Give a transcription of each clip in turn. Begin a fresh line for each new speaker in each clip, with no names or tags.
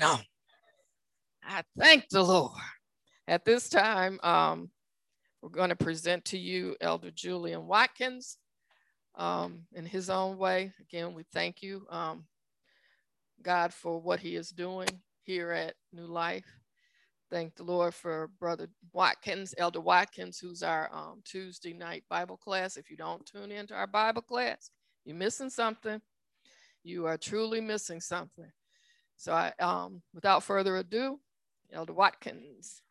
No. I thank the Lord. At this time, um, we're going to present to you Elder Julian Watkins um, in his own way. Again, we thank you, um, God, for what he is doing here at New Life. Thank the Lord for Brother Watkins, Elder Watkins, who's our um, Tuesday night Bible class. If you don't tune into our Bible class, you're missing something. You are truly missing something. So, I, um, without further ado, Elder Watkins.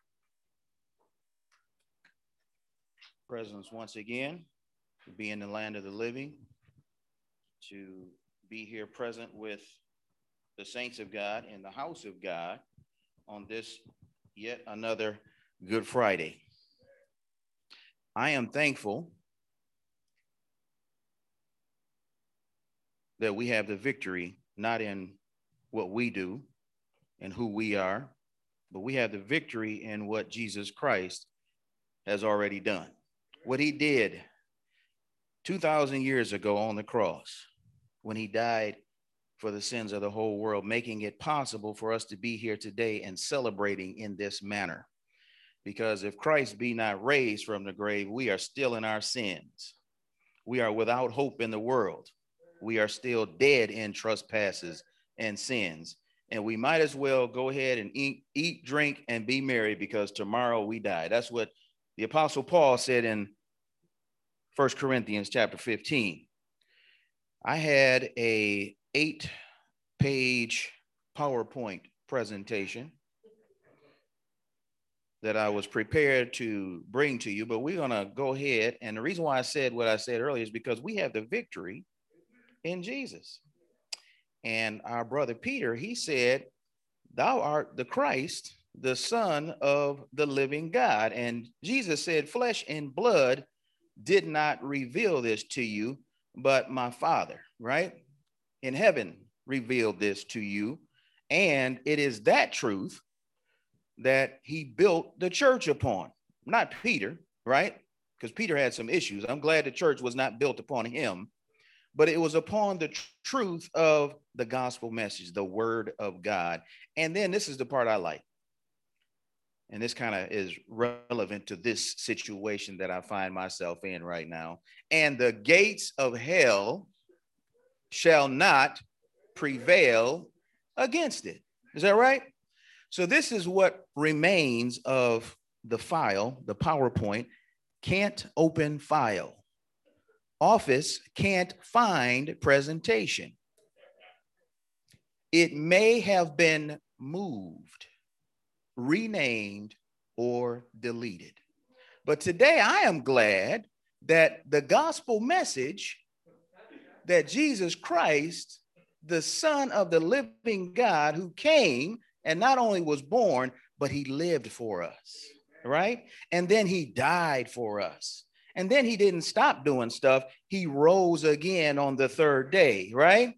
Presence once again, to be in the land of the living, to be here present with the saints of God in the house of God on this yet another Good Friday. I am thankful that we have the victory, not in what we do and who we are, but we have the victory in what Jesus Christ has already done. What he did 2,000 years ago on the cross when he died for the sins of the whole world, making it possible for us to be here today and celebrating in this manner. Because if Christ be not raised from the grave, we are still in our sins. We are without hope in the world. We are still dead in trespasses and sins. And we might as well go ahead and eat, eat, drink, and be merry because tomorrow we die. That's what the Apostle Paul said in First Corinthians chapter 15. I had a eight page PowerPoint presentation that I was prepared to bring to you, but we're going to go ahead. And the reason why I said what I said earlier is because we have the victory in Jesus. And our brother Peter, he said, Thou art the Christ, the Son of the living God. And Jesus said, Flesh and blood did not reveal this to you, but my Father, right? In heaven revealed this to you. And it is that truth that he built the church upon, not Peter, right? Because Peter had some issues. I'm glad the church was not built upon him, but it was upon the tr- truth of the gospel message, the word of God. And then this is the part I like. And this kind of is relevant to this situation that I find myself in right now. And the gates of hell shall not prevail against it. Is that right? So, this is what remains of the file, the PowerPoint. Can't open file. Office can't find presentation. It may have been moved, renamed, or deleted. But today I am glad that the gospel message that Jesus Christ, the Son of the living God, who came and not only was born, but he lived for us, right? And then he died for us. And then he didn't stop doing stuff. He rose again on the third day, right?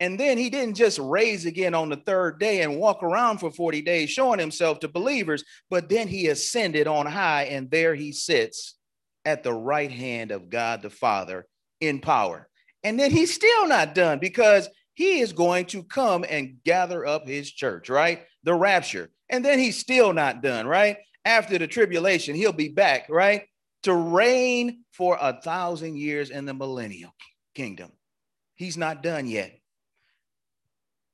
And then he didn't just raise again on the third day and walk around for 40 days showing himself to believers, but then he ascended on high and there he sits at the right hand of God the Father in power. And then he's still not done because he is going to come and gather up his church, right? The rapture. And then he's still not done, right? After the tribulation, he'll be back, right? To reign for a thousand years in the millennial kingdom. He's not done yet.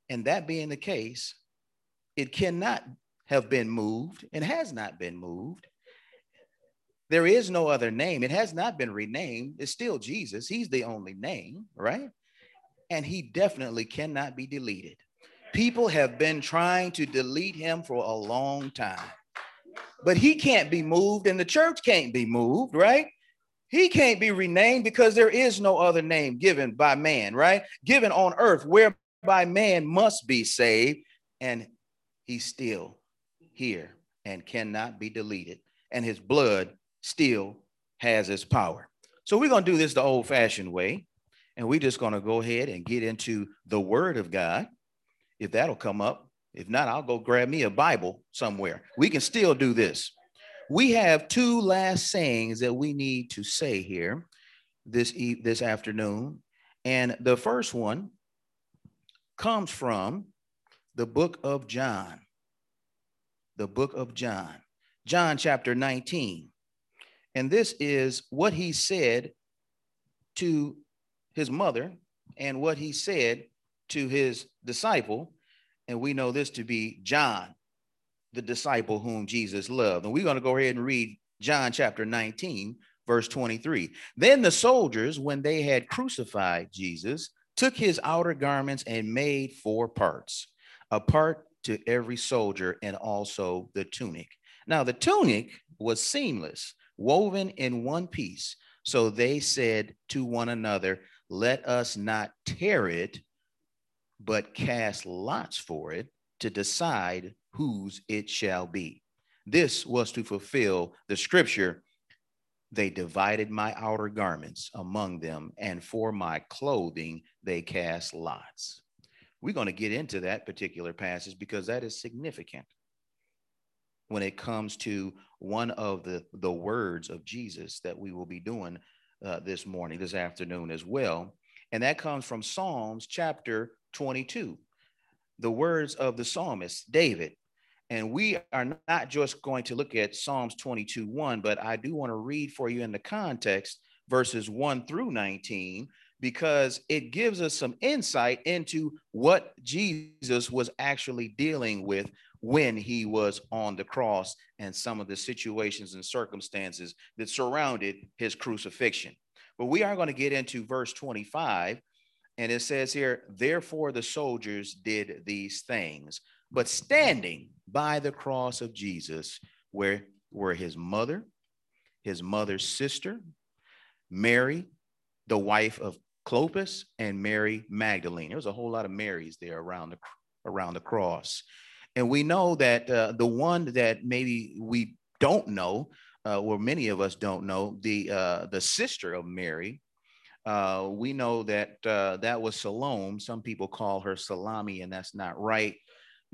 And that being the case, it cannot have been moved and has not been moved. There is no other name. It has not been renamed. It's still Jesus. He's the only name, right? And he definitely cannot be deleted. People have been trying to delete him for a long time, but he can't be moved, and the church can't be moved, right? He can't be renamed because there is no other name given by man, right? Given on earth whereby man must be saved, and he's still here and cannot be deleted, and his blood still has its power. So we're going to do this the old fashioned way, and we're just going to go ahead and get into the word of God, if that'll come up. If not, I'll go grab me a Bible somewhere. We can still do this. We have two last sayings that we need to say here this, e- this afternoon. And the first one comes from the book of John. The book of John. John chapter 19. And this is what he said to his mother and what he said to his disciple. And we know this to be John, the disciple whom Jesus loved. And we're going to go ahead and read John chapter 19, verse 23. Then the soldiers, when they had crucified Jesus, took his outer garments and made four parts, a part to every soldier, and also the tunic. Now, the tunic was seamless, woven in one piece. So they said to one another, Let us not tear it, but cast lots for it to decide whose it shall be. This was to fulfill the scripture they divided my outer garments among them, and for my clothing they cast lots. We're going to get into that particular passage because that is significant when it comes to one of the, the words of Jesus that we will be doing uh, this morning, this afternoon as well. And that comes from Psalms chapter 22. The words of the psalmist David. And we are not just going to look at Psalms 22 1, but I do want to read for you in the context verses 1 through 19, because it gives us some insight into what Jesus was actually dealing with when he was on the cross and some of the situations and circumstances that surrounded his crucifixion. But we are going to get into verse 25, and it says here, Therefore the soldiers did these things but standing by the cross of Jesus, where were his mother, his mother's sister, Mary, the wife of Clopas, and Mary Magdalene. There was a whole lot of Marys there around the around the cross, and we know that uh, the one that maybe we don't know, uh, or many of us don't know, the uh, the sister of Mary. Uh, we know that uh, that was Salome. Some people call her Salami, and that's not right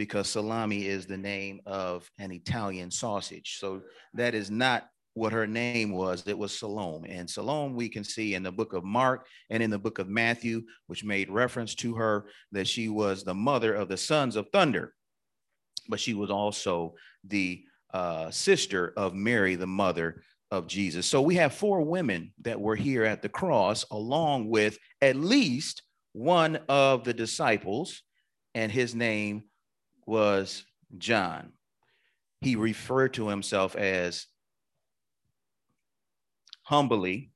because salami is the name of an Italian sausage. So that is not what her name was. It was Salome. And Salome, we can see in the book of Mark and in the book of Matthew, which made reference to her that she was the mother of the sons of thunder, but she was also the uh, sister of Mary, the mother of Jesus. So we have four women that were here at the cross, along with at least one of the disciples, and his name was John. He referred to himself as humbly,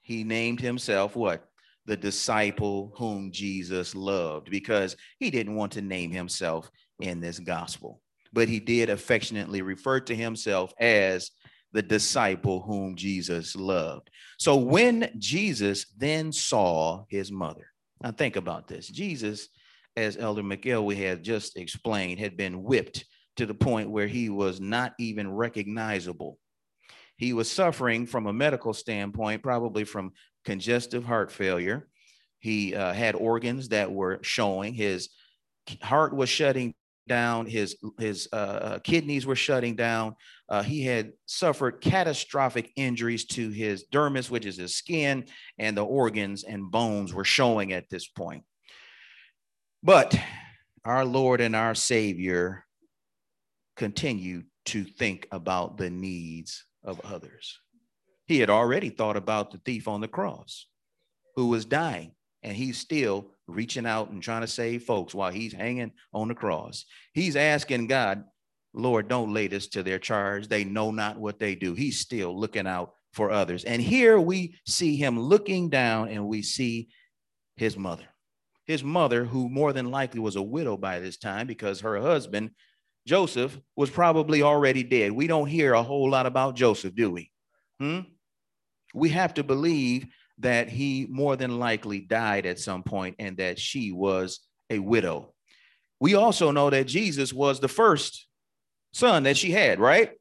he named himself what? The disciple whom Jesus loved, because he didn't want to name himself in this gospel. But he did affectionately refer to himself as the disciple whom Jesus loved. So when Jesus then saw his mother, now think about this Jesus as Elder McElwee had just explained, had been whipped to the point where he was not even recognizable. He was suffering from a medical standpoint, probably from congestive heart failure. He uh, had organs that were showing. His heart was shutting down. His his uh, uh, kidneys were shutting down. Uh, he had suffered catastrophic injuries to his dermis, which is his skin, and the organs and bones were showing at this point. But our Lord and our Savior continued to think about the needs of others. He had already thought about the thief on the cross who was dying, and he's still reaching out and trying to save folks while he's hanging on the cross. He's asking God, Lord, don't lay this to their charge. They know not what they do. He's still looking out for others. And here we see him looking down and we see his mother his mother, who more than likely was a widow by this time because her husband, Joseph, was probably already dead. We don't hear a whole lot about Joseph, do we? Hmm? We have to believe that he more than likely died at some point and that she was a widow. We also know that Jesus was the first son that she had, right?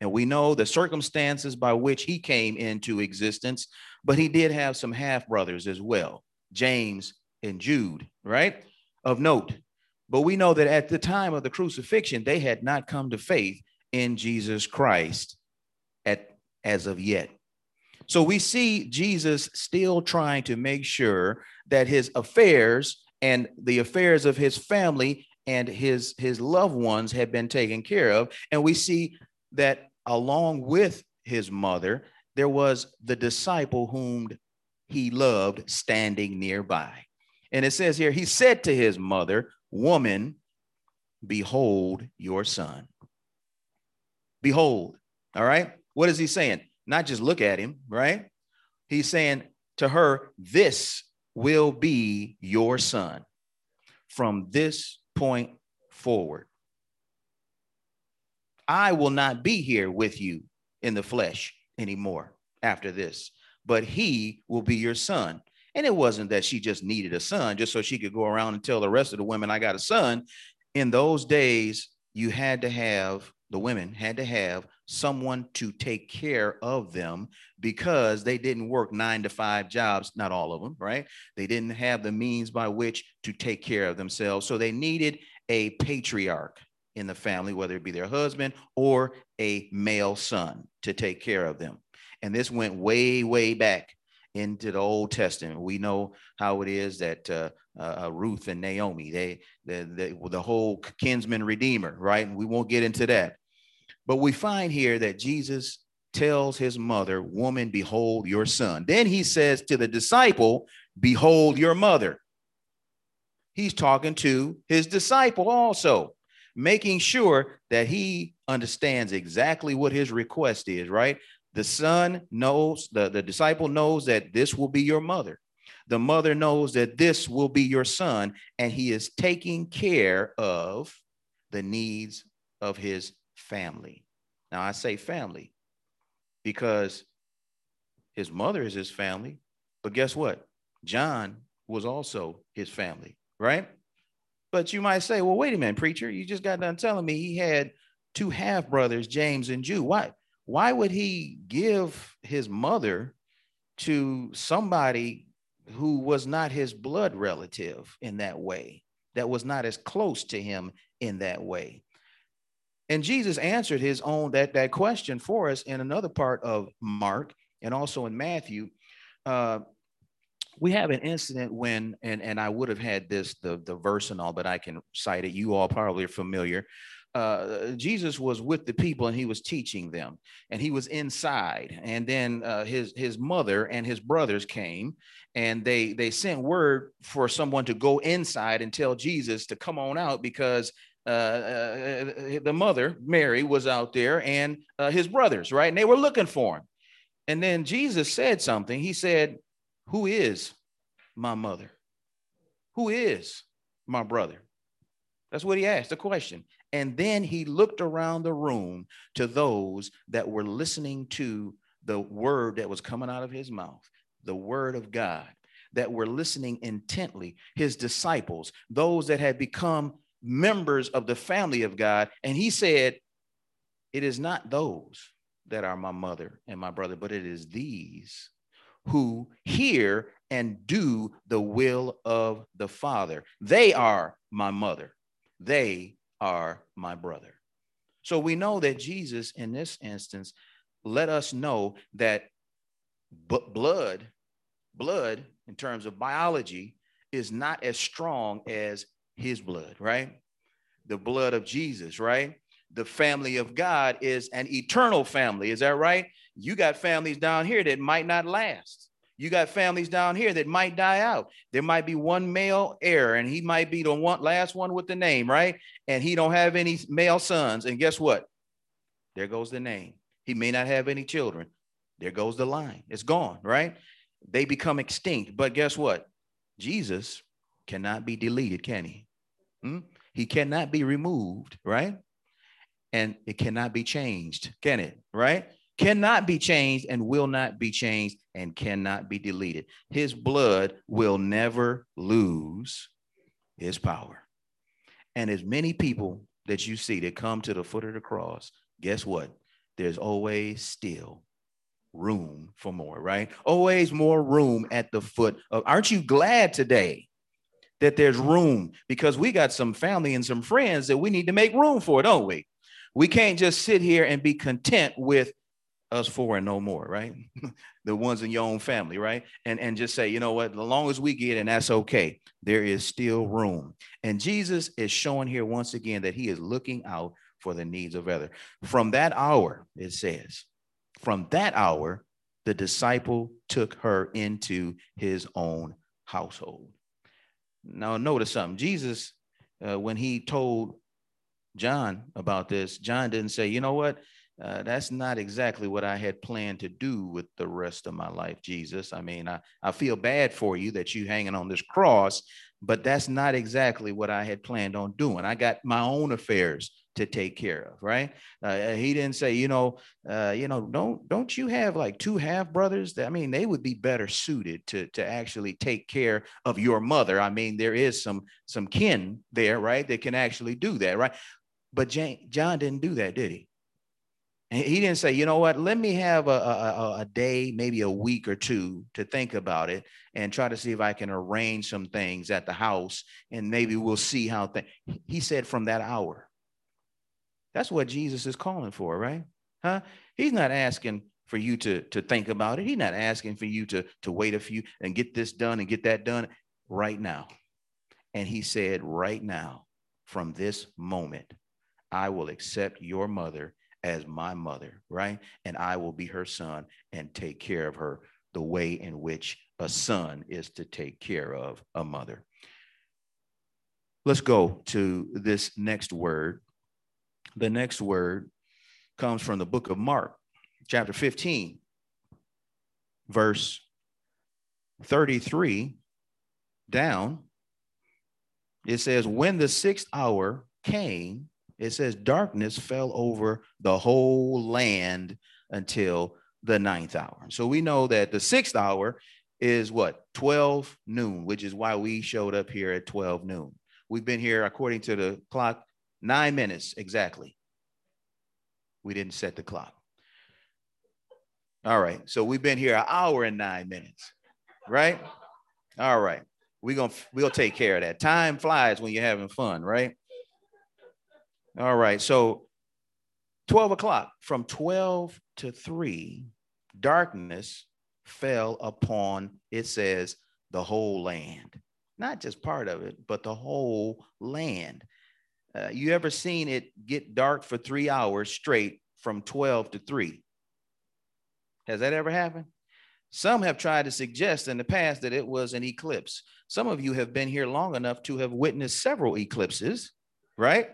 And we know the circumstances by which he came into existence, but he did have some half brothers as well James and Jude, right? Of note. But we know that at the time of the crucifixion, they had not come to faith in Jesus Christ at as of yet. So we see Jesus still trying to make sure that his affairs and the affairs of his family and his his loved ones had been taken care of. And we see that along with his mother there was the disciple whom he loved standing nearby. And it says here he said to his mother woman behold your son. Behold. All right? What is he saying not just look at him right he's saying to her this will be your son from this point forward. I will not be here with you in the flesh anymore after this, but he will be your son. And it wasn't that she just needed a son just so she could go around and tell the rest of the women, I got a son. In those days, you had to have, the women had to have someone to take care of them because they didn't work nine to five jobs, not all of them, right? They didn't have the means by which to take care of themselves. So they needed a patriarch in the family, whether it be their husband or a male son to take care of them. And this went way, way back into the Old Testament. We know how it is that uh, uh, uh Ruth and Naomi, they, the, the, the whole kinsman redeemer, right? And we won't get into that. But we find here that Jesus tells his mother, Woman, behold your son. Then he says to the disciple, Behold your mother. He's talking to his disciple also, making sure that he understands exactly what his request is, right? The son knows, the, the disciple knows that this will be your mother. The mother knows that this will be your son, and he is taking care of the needs of his family. Now, I say family because his mother is his family, but guess what? John was also his family, right? But you might say, well, wait a minute, preacher, you just got done telling me he had two half brothers, James and Jude. Why? Why would he give his mother to somebody who was not his blood relative in that way, that was not as close to him in that way? And Jesus answered his own that that question for us in another part of Mark and also in Matthew. Uh, we have an incident when, and, and I would have had this, the, the verse and all, but I can cite it. You all probably are familiar. Uh, Jesus was with the people and he was teaching them, and he was inside. And then uh, his his mother and his brothers came, and they they sent word for someone to go inside and tell Jesus to come on out because Uh, uh, uh, the mother, Mary, was out there and uh, his brothers, right? And they were looking for him. And then Jesus said something. He said, Who is my mother? Who is my brother? That's what he asked the question. And then he looked around the room to those that were listening to the word that was coming out of his mouth, the word of God, that were listening intently, his disciples, those that had become members of the family of God. And he said, It is not those that are my mother and my brother, but it is these who hear and do the will of the Father. They are my mother, they are my brother. So we know that Jesus, in this instance, let us know that blood, blood in terms of biology, is not as strong as his blood, right? The blood of Jesus, right? The family of God is an eternal family. Is that right? You got families down here that might not last. You got families down here that might die out. There might be one male heir, and he might be the one last one with the name, right? And he don't have any male sons. And guess what? There goes the name. He may not have any children. There goes the line. It's gone, right? They become extinct. But guess what? Jesus cannot be deleted, can he? Hmm? He cannot be removed, right? And it cannot be changed, can it? Right? Cannot be changed and will not be changed and cannot be deleted. His blood will never lose his power. And as many people that you see that come to the foot of the cross, guess what? There's always still room for more, right? Always more room at the foot of. Aren't you glad today that there's room because we got some family and some friends that we need to make room for, don't we? We can't just sit here and be content with us four and no more, right? the ones in your own family, right? And and just say, you know what, the long as we get, and that's okay. There is still room. And Jesus is showing here once again that he is looking out for the needs of other. From that hour, it says, from that hour, the disciple took her into his own household. Now, notice something. Jesus, uh, when he told John about this, John didn't say, you know what? Uh, that's not exactly what I had planned to do with the rest of my life, Jesus. I mean, I, I feel bad for you that you hanging on this cross, but that's not exactly what I had planned on doing. I got my own affairs to take care of, right? Uh, he didn't say, you know, uh, you know, don't don't you have like two half brothers? I mean, they would be better suited to to actually take care of your mother. I mean, there is some some kin there, right? That can actually do that, right? But Jane, John didn't do that, did he? He didn't say, you know what, let me have a, a, a, day, maybe a week or two to think about it and try to see if I can arrange some things at the house and maybe we'll see how things. He said from that hour. That's what Jesus is calling for, right? Huh? He's not asking for you to, to think about it. He's not asking for you to, to wait a few and get this done and get that done right now. And he said, right now, from this moment, I will accept your mother as my mother, right? And I will be her son and take care of her the way in which a son is to take care of a mother. Let's go to this next word the next word comes from the book of Mark, chapter 15, verse 33 down. It says, When the sixth hour came, it says, darkness fell over the whole land until the ninth hour. So we know that the sixth hour is what? 12 noon, which is why we showed up here at 12 noon. We've been here, according to the clock, Nine minutes exactly. We didn't set the clock. All right. So we've been here an hour and nine minutes, right? All right. We're gonna we'll take care of that. Time flies when you're having fun, right? All right. So 12 o'clock, from 12 to 3, darkness fell upon, it says, the whole land. Not just part of it, but the whole land. Uh, you ever seen it get dark for three hours straight from 12 to 3? Has that ever happened? Some have tried to suggest in the past that it was an eclipse. Some of you have been here long enough to have witnessed several eclipses, right?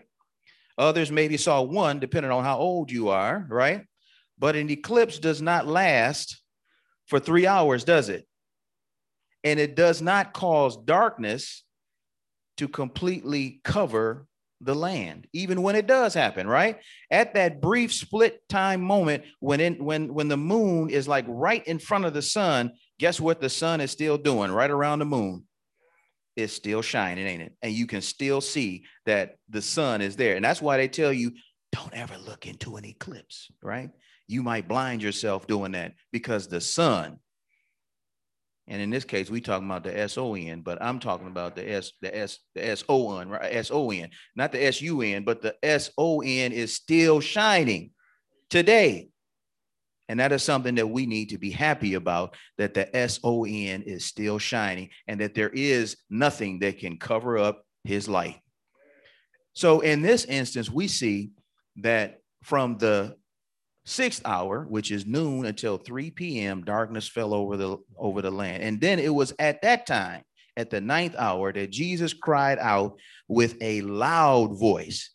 Others maybe saw one, depending on how old you are, right? But an eclipse does not last for three hours, does it? And it does not cause darkness to completely cover the land even when it does happen right at that brief split time moment when in, when when the moon is like right in front of the sun guess what the sun is still doing right around the moon it's still shining ain't it and you can still see that the sun is there and that's why they tell you don't ever look into an eclipse right you might blind yourself doing that because the sun and in this case, we talking about the S-O-N, but I'm talking about the S, the S, the S-O-N, right? S-O-N, not the S-U-N, but the S-O-N is still shining today. And that is something that we need to be happy about that the S-O-N is still shining and that there is nothing that can cover up his light. So in this instance, we see that from the sixth hour, which is noon until 3 p.m., darkness fell over the over the land. And then it was at that time, at the ninth hour, that Jesus cried out with a loud voice.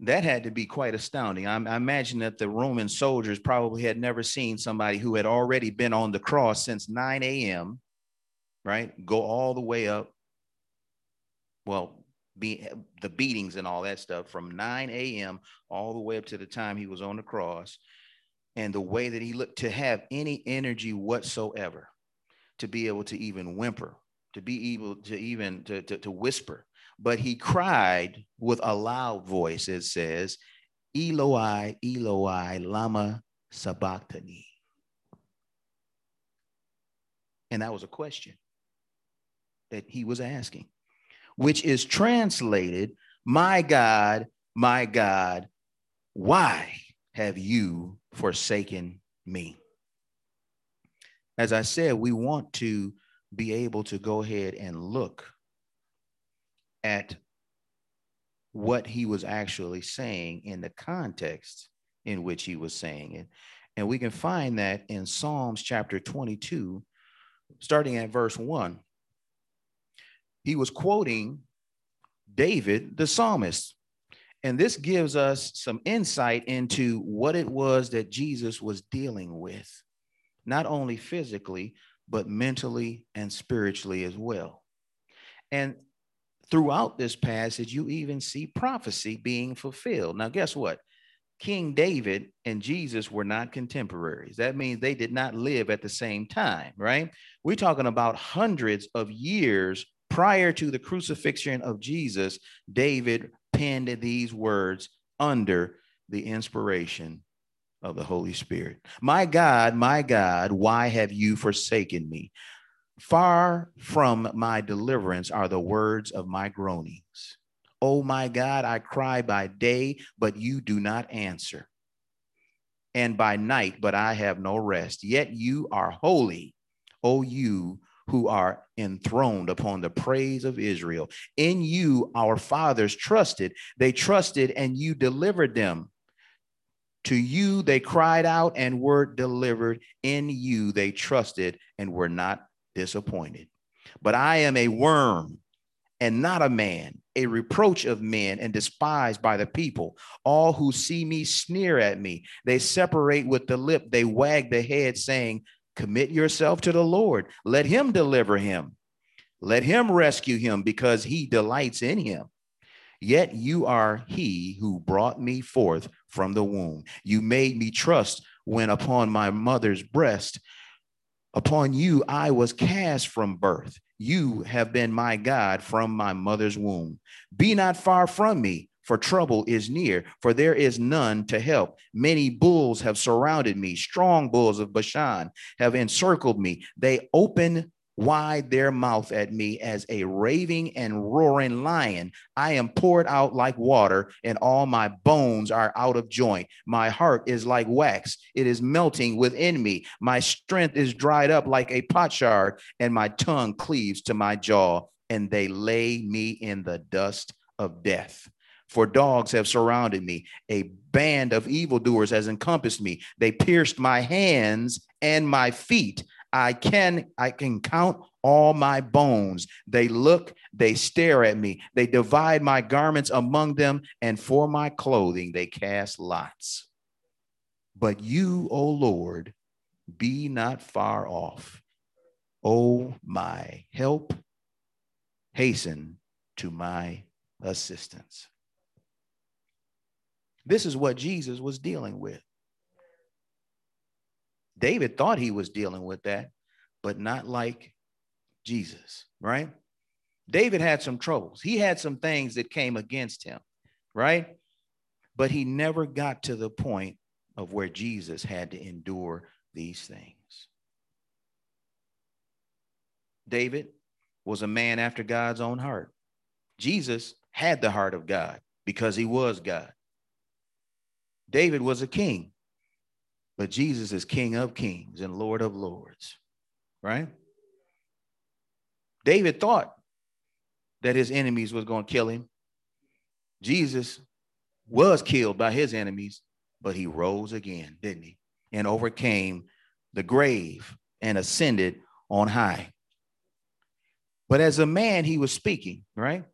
That had to be quite astounding. I, I imagine that the Roman soldiers probably had never seen somebody who had already been on the cross since 9 a.m., right? Go all the way up. Well, be the beatings and all that stuff from 9 a.m. all the way up to the time he was on the cross, and the way that he looked to have any energy whatsoever, to be able to even whimper, to be able to even to, to, to whisper. But he cried with a loud voice, it says, Eloi, Eloi, lama sabachthani. And that was a question that he was asking which is translated, My God, my God, why have you forsaken me? As I said, we want to be able to go ahead and look at what he was actually saying in the context in which he was saying it. And we can find that in Psalms chapter 22, starting at verse 1. He was quoting David, the psalmist. And this gives us some insight into what it was that Jesus was dealing with, not only physically, but mentally and spiritually as well. And throughout this passage, you even see prophecy being fulfilled. Now, guess what? King David and Jesus were not contemporaries. That means they did not live at the same time, right? We're talking about hundreds of years prior to the crucifixion of Jesus. David penned these words under the inspiration of the Holy Spirit. My God, my God, why have you forsaken me? Far from my deliverance are the words of my groanings. Oh my God, I cry by day, but you do not answer, and by night, but I have no rest. Yet you are holy, O you who are enthroned upon the praise of Israel. In you, our fathers trusted. They trusted, and you delivered them. To you, they cried out and were delivered. In you, they trusted and were not disappointed. But I am a worm and not a man, a reproach of men and despised by the people. All who see me sneer at me. They separate with the lip, they wag the head, saying, Commit yourself to the Lord. Let him deliver him. Let him rescue him because he delights in him. Yet you are he who brought me forth from the womb. You made me trust when upon my mother's breast. Upon you I was cast from birth. You have been my God from my mother's womb. Be not far from me, for trouble is near, for there is none to help. Many bulls have surrounded me, strong bulls of Bashan have encircled me. They open wide their mouth at me as a raving and roaring lion. I am poured out like water, and all my bones are out of joint. My heart is like wax, it is melting within me. My strength is dried up like a potsherd, and my tongue cleaves to my jaw, and they lay me in the dust of death. For dogs have surrounded me. A band of evildoers has encompassed me. They pierced my hands and my feet. I can I can count all my bones. They look, they stare at me. They divide my garments among them, and for my clothing they cast lots. But you, O Lord, be not far off. O my help, hasten to my assistance. This is what Jesus was dealing with. David thought he was dealing with that, but not like Jesus, right? David had some troubles. He had some things that came against him, right? But he never got to the point of where Jesus had to endure these things. David was a man after God's own heart. Jesus had the heart of God because he was God. David was a king. But Jesus is King of kings and Lord of lords, right? David thought that his enemies was going to kill him. Jesus was killed by his enemies, but he rose again, didn't he? And overcame the grave and ascended on high. But as a man, he was speaking, right?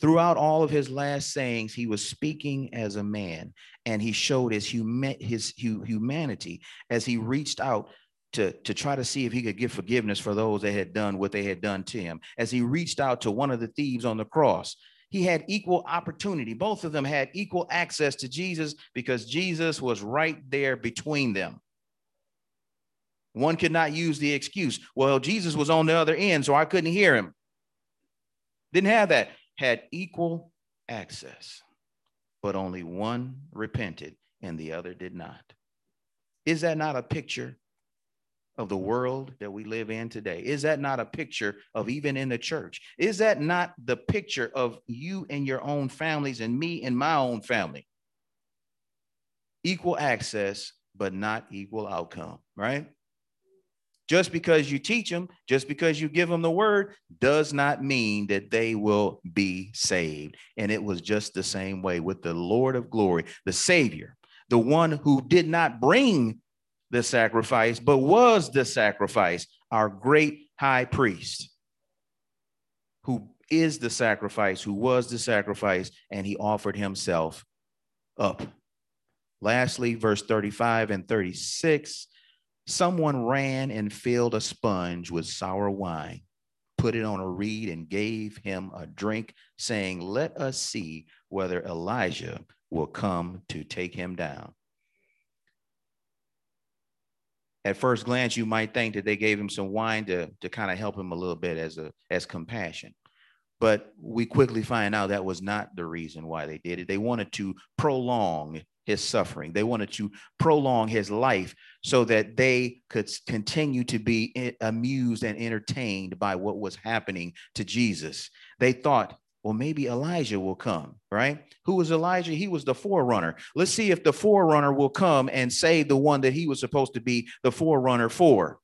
Throughout all of his last sayings, he was speaking as a man, and he showed his, huma- his hu- humanity as he reached out to, to try to see if he could give forgiveness for those that had done what they had done to him. As he reached out to one of the thieves on the cross, he had equal opportunity. Both of them had equal access to Jesus because Jesus was right there between them. One could not use the excuse, well, Jesus was on the other end, so I couldn't hear him. Didn't have that had equal access, but only one repented and the other did not. Is that not a picture of the world that we live in today? Is that not a picture of even in the church? Is that not the picture of you and your own families and me and my own family? equal access, but not equal outcome, right? Just because you teach them, just because you give them the word, does not mean that they will be saved. And it was just the same way with the Lord of glory, the Savior, the one who did not bring the sacrifice, but was the sacrifice, our great high priest, who is the sacrifice, who was the sacrifice, and he offered himself up. Lastly, verse 35 and 36 someone ran and filled a sponge with sour wine, put it on a reed, and gave him a drink, saying, Let us see whether Elijah will come to take him down. At first glance, you might think that they gave him some wine to, to kind of help him a little bit as a as compassion. But we quickly find out that was not the reason why they did it. They wanted to prolong his suffering. They wanted to prolong his life so that they could continue to be eh, amused and entertained by what was happening to Jesus. They thought, well, maybe Elijah will come, right? Who was Elijah? He was the forerunner. Let's see if the forerunner will come and save the one that he was supposed to be the forerunner for.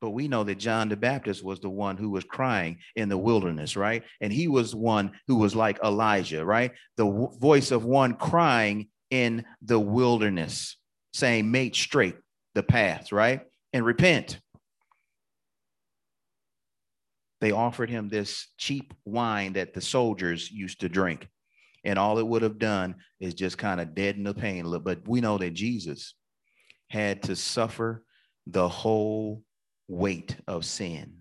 But we know that John the Baptist was the one who was crying in the wilderness, right? And he was one who was like Elijah, right? The voice of one crying in the wilderness, saying, Make straight the path, right? And repent. They offered him this cheap wine that the soldiers used to drink. And all it would have done is just kind of deaden the pain a little. But we know that Jesus had to suffer the whole weight of sin,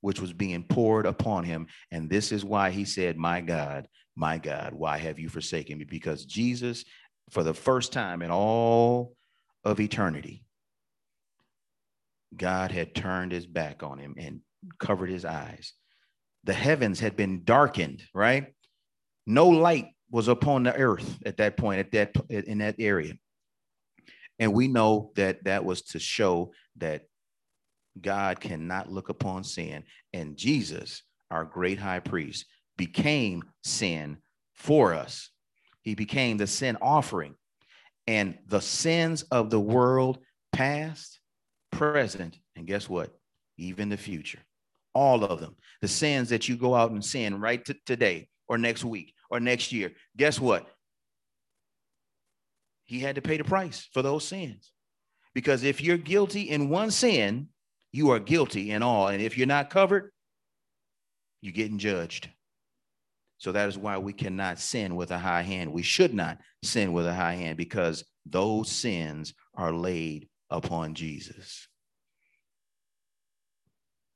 which was being poured upon him. And this is why he said, My God, my God, why have you forsaken me? Because Jesus for the first time in all of eternity, God had turned his back on him and covered his eyes. The heavens had been darkened, right? No light was upon the earth at that point, at that in that area. And we know that that was to show that God cannot look upon sin. And Jesus, our great high priest, became sin for us he became the sin offering. And the sins of the world, past, present, and guess what? Even the future. All of them. The sins that you go out and sin right t- today or next week or next year. Guess what? He had to pay the price for those sins. Because if you're guilty in one sin, you are guilty in all. And if you're not covered, you're getting judged. So that is why we cannot sin with a high hand. We should not sin with a high hand because those sins are laid upon Jesus.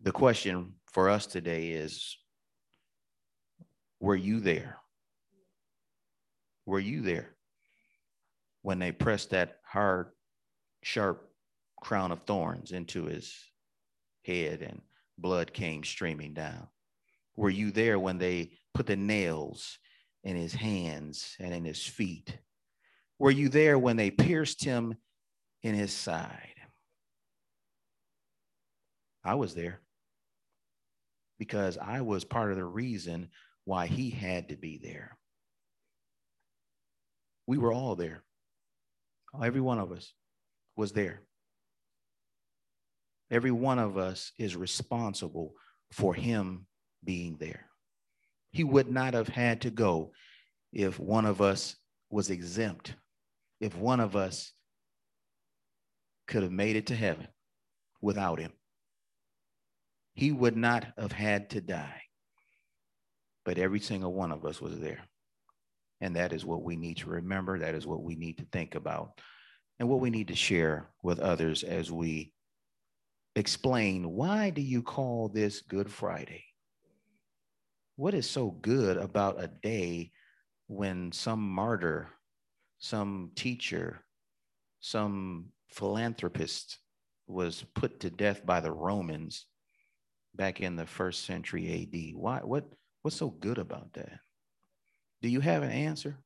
The question for us today is Were you there? Were you there when they pressed that hard, sharp crown of thorns into his head and blood came streaming down? Were you there when they put the nails in his hands and in his feet? Were you there when they pierced him in his side? I was there because I was part of the reason why he had to be there. We were all there. Every one of us was there. Every one of us is responsible for him being there. He would not have had to go if one of us was exempt, if one of us could have made it to heaven without him. He would not have had to die. But every single one of us was there. And that is what we need to remember. That is what we need to think about and what we need to share with others as we explain why do you call this Good Friday? What is so good about a day when some martyr, some teacher, some philanthropist was put to death by the Romans back in the first century AD? Why, what, what's so good about that? Do you have an answer?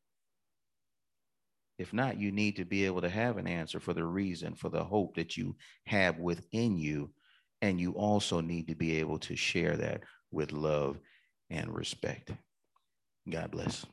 If not, you need to be able to have an answer for the reason, for the hope that you have within you. And you also need to be able to share that with love and respect. God bless.